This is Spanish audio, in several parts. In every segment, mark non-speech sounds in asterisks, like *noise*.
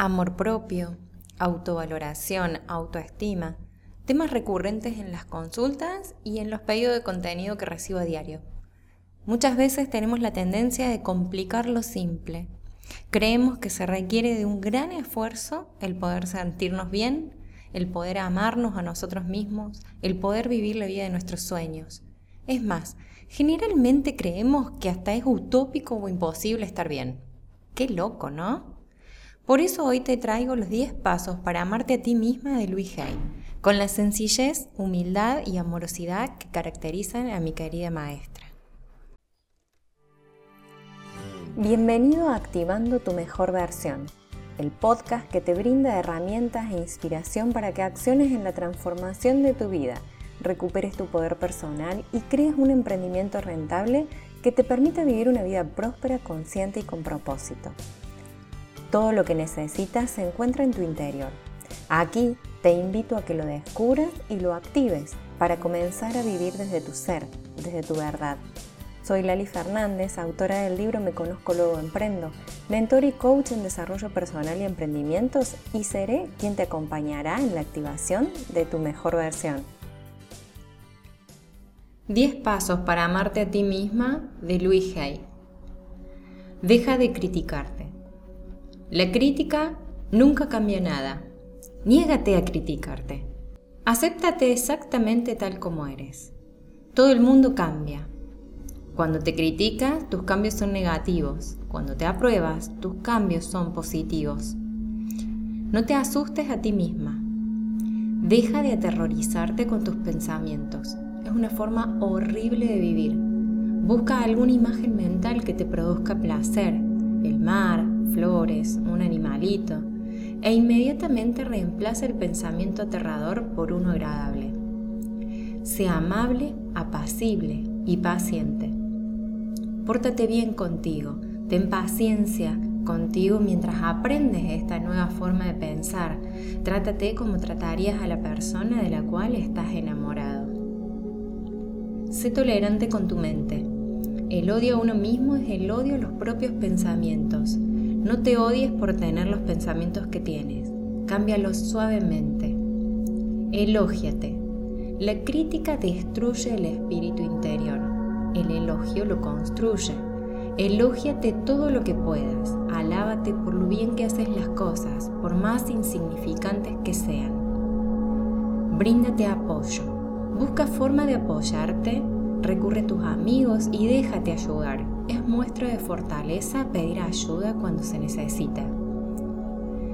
Amor propio, autovaloración, autoestima, temas recurrentes en las consultas y en los pedidos de contenido que recibo a diario. Muchas veces tenemos la tendencia de complicar lo simple. Creemos que se requiere de un gran esfuerzo el poder sentirnos bien, el poder amarnos a nosotros mismos, el poder vivir la vida de nuestros sueños. Es más, generalmente creemos que hasta es utópico o imposible estar bien. Qué loco, ¿no? Por eso hoy te traigo los 10 pasos para amarte a ti misma de Louis Hay, con la sencillez, humildad y amorosidad que caracterizan a mi querida maestra. Bienvenido a Activando tu mejor versión, el podcast que te brinda herramientas e inspiración para que acciones en la transformación de tu vida, recuperes tu poder personal y crees un emprendimiento rentable que te permita vivir una vida próspera, consciente y con propósito. Todo lo que necesitas se encuentra en tu interior. Aquí te invito a que lo descubras y lo actives para comenzar a vivir desde tu ser, desde tu verdad. Soy Lali Fernández, autora del libro Me Conozco Luego Emprendo, mentor y coach en desarrollo personal y emprendimientos y seré quien te acompañará en la activación de tu mejor versión. 10 pasos para amarte a ti misma de Louis Hay. Deja de criticarte. La crítica nunca cambia nada. Niégate a criticarte. Acéptate exactamente tal como eres. Todo el mundo cambia. Cuando te criticas, tus cambios son negativos. Cuando te apruebas, tus cambios son positivos. No te asustes a ti misma. Deja de aterrorizarte con tus pensamientos. Es una forma horrible de vivir. Busca alguna imagen mental que te produzca placer. El mar, flores, un animalito, e inmediatamente reemplaza el pensamiento aterrador por uno agradable. Sea amable, apacible y paciente. Pórtate bien contigo, ten paciencia contigo mientras aprendes esta nueva forma de pensar. Trátate como tratarías a la persona de la cual estás enamorado. Sé tolerante con tu mente. El odio a uno mismo es el odio a los propios pensamientos. No te odies por tener los pensamientos que tienes. Cámbialos suavemente. Elógiate. La crítica destruye el espíritu interior. El elogio lo construye. Elógiate todo lo que puedas. Alábate por lo bien que haces las cosas, por más insignificantes que sean. Bríndate apoyo. Busca forma de apoyarte. Recurre a tus amigos y déjate ayudar es muestra de fortaleza pedir ayuda cuando se necesita.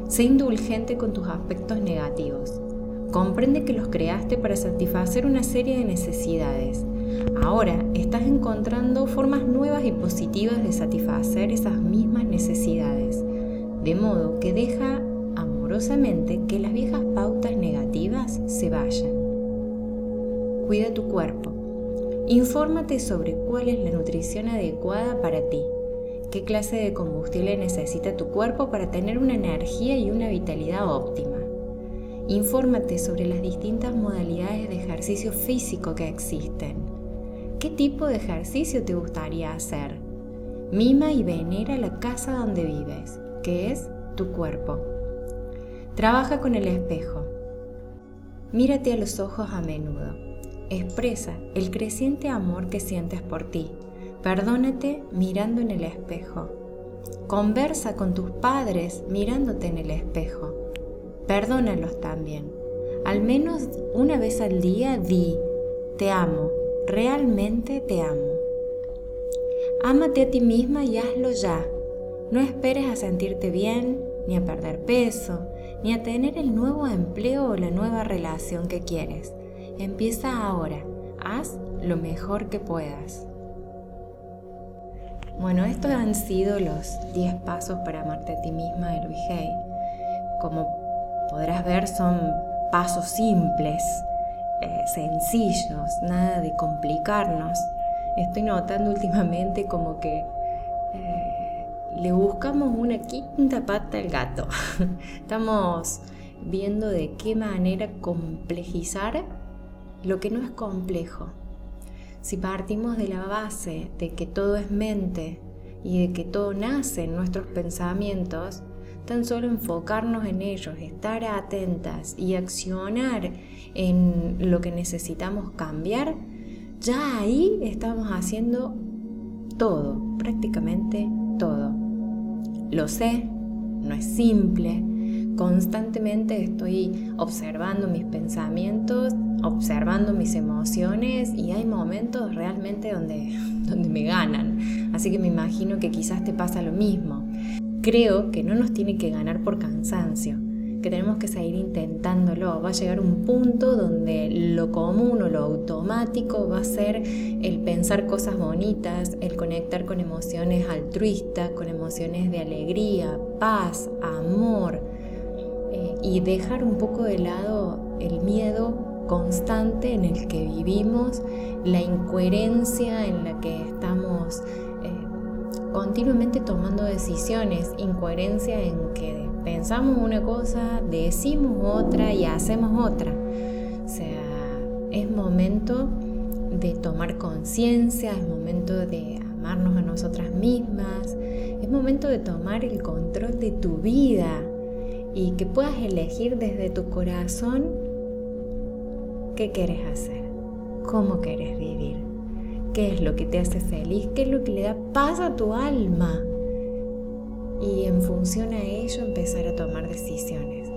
Sé indulgente con tus aspectos negativos. Comprende que los creaste para satisfacer una serie de necesidades. Ahora estás encontrando formas nuevas y positivas de satisfacer esas mismas necesidades. De modo que deja amorosamente que las viejas pautas negativas se vayan. Cuida tu cuerpo Infórmate sobre cuál es la nutrición adecuada para ti, qué clase de combustible necesita tu cuerpo para tener una energía y una vitalidad óptima. Infórmate sobre las distintas modalidades de ejercicio físico que existen. ¿Qué tipo de ejercicio te gustaría hacer? Mima y venera la casa donde vives, que es tu cuerpo. Trabaja con el espejo. Mírate a los ojos a menudo. Expresa el creciente amor que sientes por ti. Perdónate mirando en el espejo. Conversa con tus padres mirándote en el espejo. Perdónalos también. Al menos una vez al día di, te amo, realmente te amo. Ámate a ti misma y hazlo ya. No esperes a sentirte bien, ni a perder peso, ni a tener el nuevo empleo o la nueva relación que quieres. Empieza ahora, haz lo mejor que puedas. Bueno, estos han sido los 10 pasos para amarte a ti misma de Luis Hay. Como podrás ver, son pasos simples, eh, sencillos, nada de complicarnos. Estoy notando últimamente como que eh, le buscamos una quinta pata al gato. *laughs* Estamos viendo de qué manera complejizar lo que no es complejo. Si partimos de la base de que todo es mente y de que todo nace en nuestros pensamientos, tan solo enfocarnos en ellos, estar atentas y accionar en lo que necesitamos cambiar, ya ahí estamos haciendo todo, prácticamente todo. Lo sé, no es simple, constantemente estoy observando mis pensamientos, observando mis emociones y hay momentos realmente donde, *laughs* donde me ganan. Así que me imagino que quizás te pasa lo mismo. Creo que no nos tiene que ganar por cansancio, que tenemos que seguir intentándolo. Va a llegar un punto donde lo común o lo automático va a ser el pensar cosas bonitas, el conectar con emociones altruistas, con emociones de alegría, paz, amor, eh, y dejar un poco de lado el miedo constante en el que vivimos, la incoherencia en la que estamos continuamente tomando decisiones, incoherencia en que pensamos una cosa, decimos otra y hacemos otra. O sea, es momento de tomar conciencia, es momento de amarnos a nosotras mismas, es momento de tomar el control de tu vida y que puedas elegir desde tu corazón qué quieres hacer, cómo quieres vivir qué es lo que te hace feliz, qué es lo que le da paz a tu alma. Y en función a ello empezar a tomar decisiones.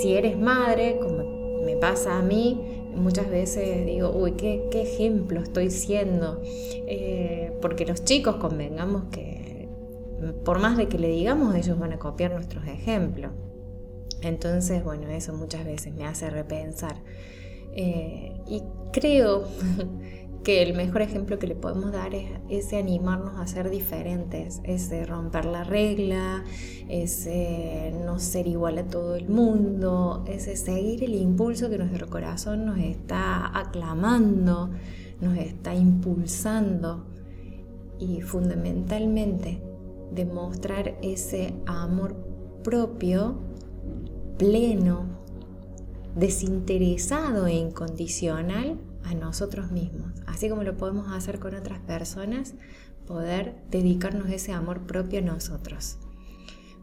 Si eres madre, como me pasa a mí, muchas veces digo, uy, qué, ejemplo estoy siendo. Eh, porque los chicos convengamos que por más de que le digamos, ellos van a copiar nuestros ejemplos. Entonces, bueno, eso muchas veces me hace repensar. Eh, y creo *laughs* que el mejor ejemplo que le podemos dar es ese animarnos a ser diferentes, ese romper la regla, ese no ser igual a todo el mundo, ese seguir el impulso que nuestro corazón nos está aclamando, nos está impulsando y fundamentalmente demostrar ese amor propio pleno, desinteresado e incondicional a nosotros mismos, así como lo podemos hacer con otras personas, poder dedicarnos ese amor propio a nosotros.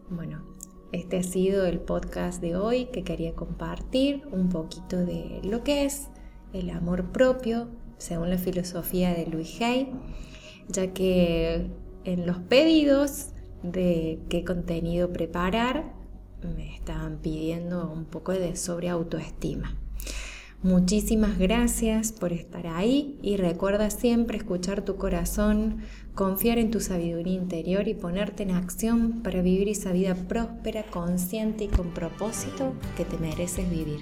Bueno, este ha sido el podcast de hoy que quería compartir un poquito de lo que es el amor propio según la filosofía de Louis Hay, ya que en los pedidos de qué contenido preparar me estaban pidiendo un poco de sobre autoestima. Muchísimas gracias por estar ahí y recuerda siempre escuchar tu corazón, confiar en tu sabiduría interior y ponerte en acción para vivir esa vida próspera, consciente y con propósito que te mereces vivir.